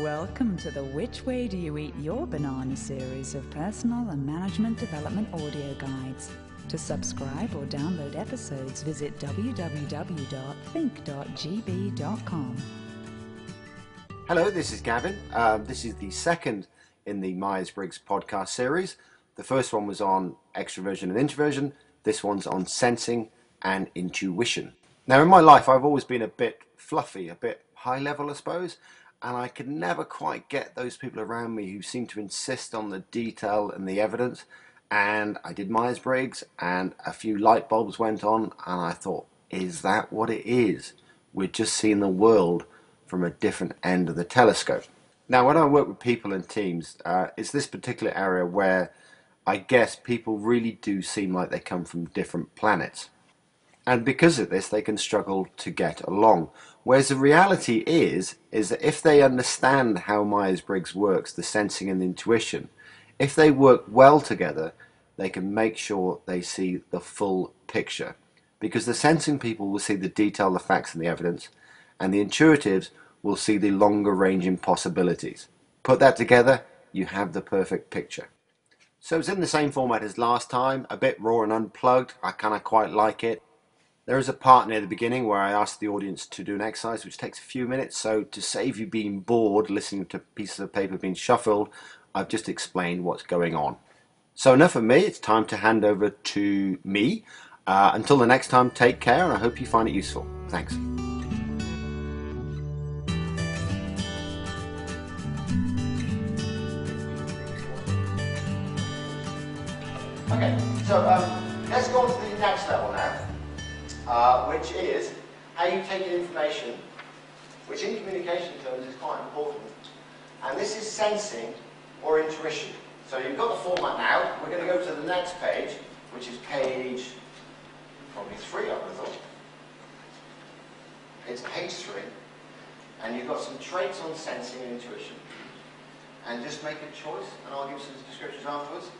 Welcome to the Which Way Do You Eat Your Banana series of personal and management development audio guides. To subscribe or download episodes, visit www.think.gb.com. Hello, this is Gavin. Um, this is the second in the Myers Briggs podcast series. The first one was on extroversion and introversion. This one's on sensing and intuition. Now, in my life, I've always been a bit fluffy, a bit high level, I suppose, and I could never quite get those people around me who seem to insist on the detail and the evidence. And I did Myers Briggs, and a few light bulbs went on, and I thought, is that what it is? We're just seeing the world from a different end of the telescope. Now, when I work with people and teams, uh, it's this particular area where I guess people really do seem like they come from different planets. And because of this, they can struggle to get along. Whereas the reality is, is that if they understand how Myers-Briggs works, the sensing and the intuition, if they work well together, they can make sure they see the full picture. Because the sensing people will see the detail, the facts and the evidence, and the intuitives will see the longer ranging possibilities. Put that together, you have the perfect picture. So it's in the same format as last time, a bit raw and unplugged. I kind of quite like it. There is a part near the beginning where I ask the audience to do an exercise which takes a few minutes. So to save you being bored listening to pieces of paper being shuffled, I've just explained what's going on. So enough of me, it's time to hand over to me. Uh, until the next time, take care and I hope you find it useful. Thanks. Okay, so um, let's go on to the next level now, uh, which is how you take in information, which in communication terms is quite important. And this is sensing or intuition. So you've got the format now. We're going to go to the next page, which is page probably three, I would thought. It's page three. And you've got some traits on sensing and intuition. And just make a choice, and I'll give some descriptions afterwards.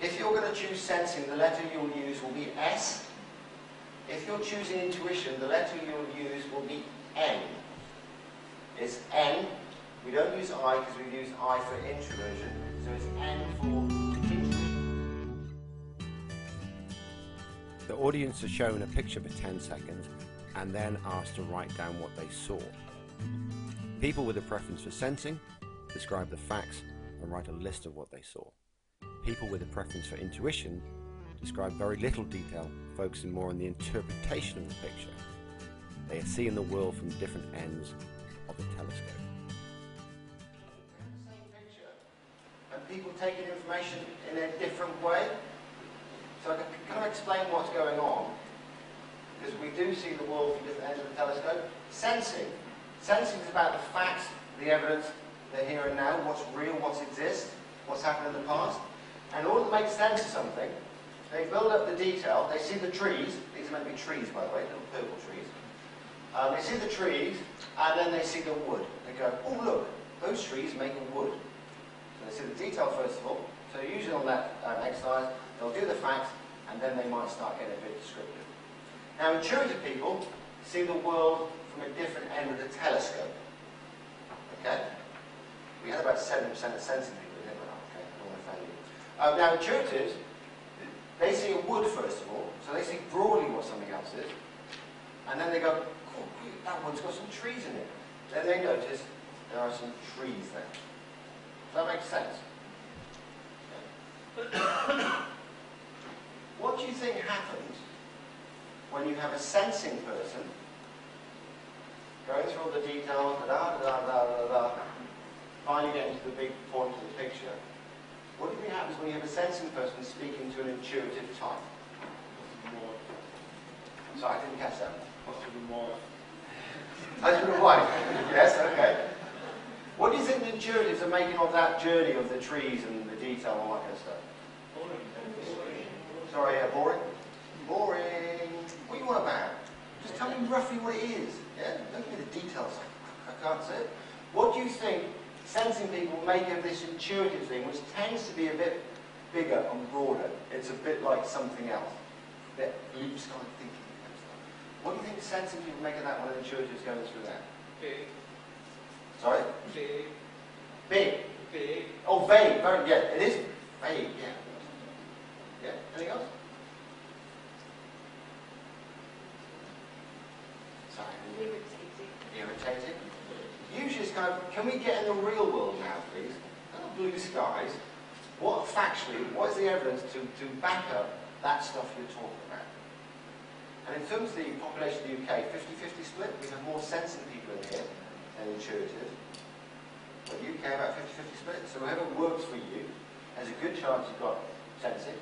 If you're going to choose sensing, the letter you'll use will be S. If you're choosing intuition, the letter you'll use will be N. It's N. We don't use I because we use I for introversion. So it's N for intuition. The audience are shown a picture for 10 seconds and then asked to write down what they saw. People with a preference for sensing describe the facts and write a list of what they saw. People with a preference for intuition describe very little detail, focusing more on the interpretation of the picture. They are seeing the world from different ends of the telescope. Same picture, and people taking information in a different way. So I can kind of explain what's going on, because we do see the world from different ends of the telescope. Sensing. Sensing is about the facts, the evidence, the here and now, what's real, what's exist, what's happened in the past. And in order to make sense of something, they build up the detail. They see the trees. These are meant to be trees, by the way, little purple trees. Um, they see the trees, and then they see the wood. They go, oh, look, those trees make wood. So they see the detail first of all. So usually on that um, exercise, they'll do the facts, and then they might start getting a bit descriptive. Now, intuitive people see the world from a different end of the telescope. Okay? We had about 70% of sensing people, didn't we? Okay, to offend you. Um, now, intuitives, they see a wood first of all, so they see broadly what something else is, and then they go, oh, that one's got some trees in it. Then they notice there are some trees there. Does that make sense? What do you think happens when you have a sensing person going through all the details, da da da da da da, finally getting to the big point of the picture? What do you think happens when you have a sensing person speaking to an intuitive type? Sorry, I didn't catch that. Possibly more. Husband and wife. yes, okay. What do you think the intuitives are making of that journey of the trees and the detail and all that kind of stuff? Sorry, yeah, boring? Boring. What do you want about? Just tell me roughly what it is. Yeah? Don't give me the details. I can't say it. What do you think sensing people make of this intuitive thing, which tends to be a bit bigger and broader? It's a bit like something else. A bit blue sky thinking. kind of stuff. What do you think sensing people make of that one when an intuitive's going through that? Big. Sorry? Big, Big. big, Oh, vague. Very, yeah, it is vague, yeah. Yeah, anything else? Sorry. Irritating. Irritating. Usually it's kind of, can we get in the real world now, please? Not blue skies. What factually, what is the evidence to, to back up that stuff you're talking about? And in terms of the population of the UK, 50-50 split, we have more sensing people in here than intuitive. But UK about 50-50 split, so whoever works for you, there's a good chance you've got sensing,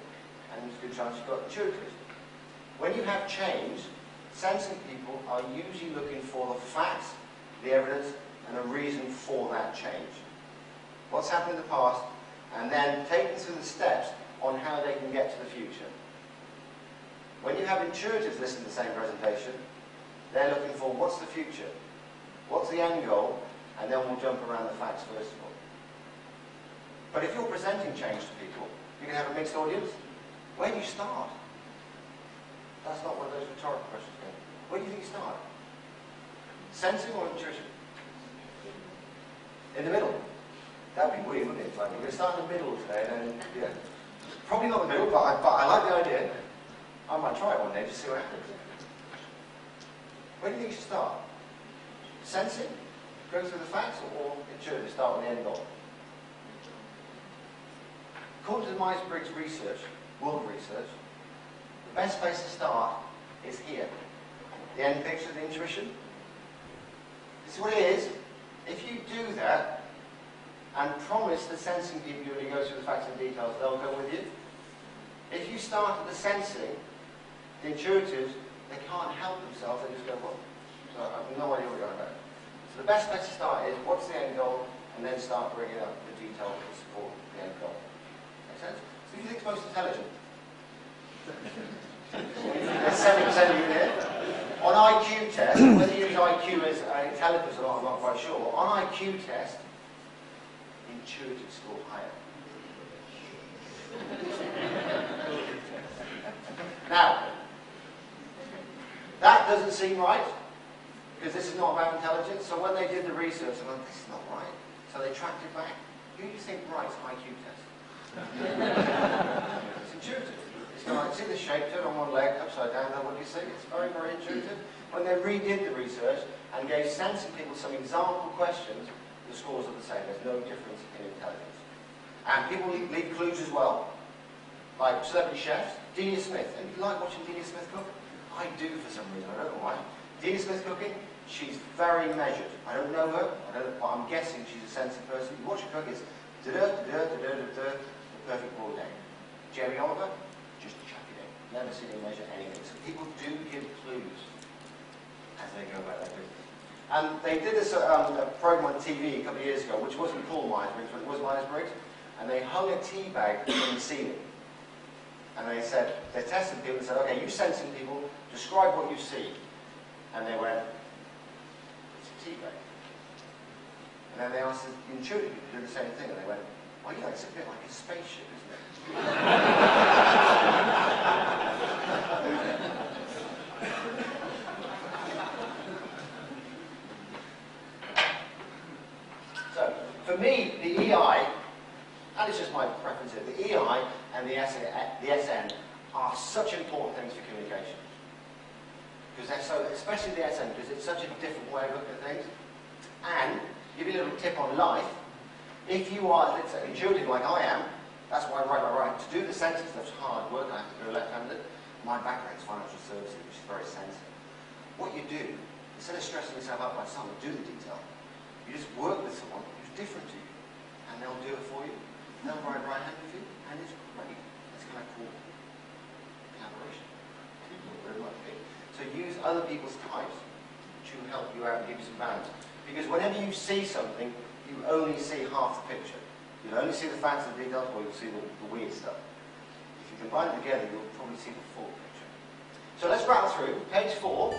and there's a good chance you've got intuitive. When you have change, sensing people are usually looking for the facts, the evidence, and a reason for that change. What's happened in the past, and then taking through the steps on how they can get to the future. When you have intuitives listen to the same presentation, they're looking for what's the future, what's the end goal, and then we'll jump around the facts first of all. But if you're presenting change to people, you can have a mixed audience. Where do you start? That's not one of those rhetorical questions. Again. Where do you think you start? Sensing or intuition? In the middle. That'd be weird, wouldn't it? Like, we're going to start in the middle today, and then, yeah. Probably not the middle, but I, but I like the idea. I might try it one day, just see what happens. Where do you think you should start? Sensing? Go through the facts, or intuitive, start with the end goal? According to the Myers-Briggs research, world research, the best place to start is here. The end picture, the intuition. This is what it is. If you do that, and promise the sensing people you really go through the facts and details, they'll go with you. If you start at the sensing, the intuitives, they can't help themselves, they just go, well, so I have no idea what you're on about. So the best place to start is, what's the end goal, and then start bringing up the details to support the end goal. Make sense? So who do you think's most intelligent? There's 70% of you here. On IQ test, whether you use IQ as uh, intelligence or not, I'm not quite sure. On IQ test, intuitive score higher. now, that doesn't seem right, because this is not about intelligence. So when they did the research, they went, this is not right. So they tracked it back. Who do you think writes IQ test? it's intuitive. It's got, see the shape, turn on one leg, upside down, then what do you see? It's very, very intuitive. When they redid the research and gave sensing people some example questions, the scores are the same. There's no difference in intelligence. And people leave, clues as well, like celebrity chefs. Delia Smith. And you like watching Delia Smith cook? I do for some reason. I don't know why. Delia Smith cooking, she's very measured. I don't know her, I don't, but I'm guessing she's a sensitive person. You watch her cook, it's da-da, da-da, da-da, da-da, the perfect boiled egg. Jamie Oliver, just chuck it in. Never seen him measure anything. So people do give clues as they go about their business. And they did this um, a program on TV a couple of years ago, which wasn't called Myers-Briggs, but it was Myers-Briggs. And they hung a tea bag in the ceiling. And they said, they tested people and said, okay, you sensing people, describe what you see. And they went, it's a tea. And then they asked the intuitive people to do the same thing. And they went, well, yeah, it's a bit like a spaceship, isn't it? so, for me, the EI, and it's just my preference the EI and the SN, are such important things for communication. Because they're so, especially the SN, because it's such a different way of looking at things. And, give you a little tip on life, if you are, let's say, intuitive like I am, that's why I write my writing. To do the sensing stuff's hard work, I have to go left-handed. My background is financial services, which is very sensitive. What you do, instead of stressing yourself out by someone do the detail, you just work with someone who's different to you, and they'll do it for you. They'll write right-handed for you, and it's great. It's kind of cool collaboration. Very much. So use other people's types to help you out and give you some balance. Because whenever you see something, you only see half the picture. You'll only see the facts and the details, or you'll see the, the weird stuff. If you combine it together, you'll probably see the full picture. So let's rattle through. Page four.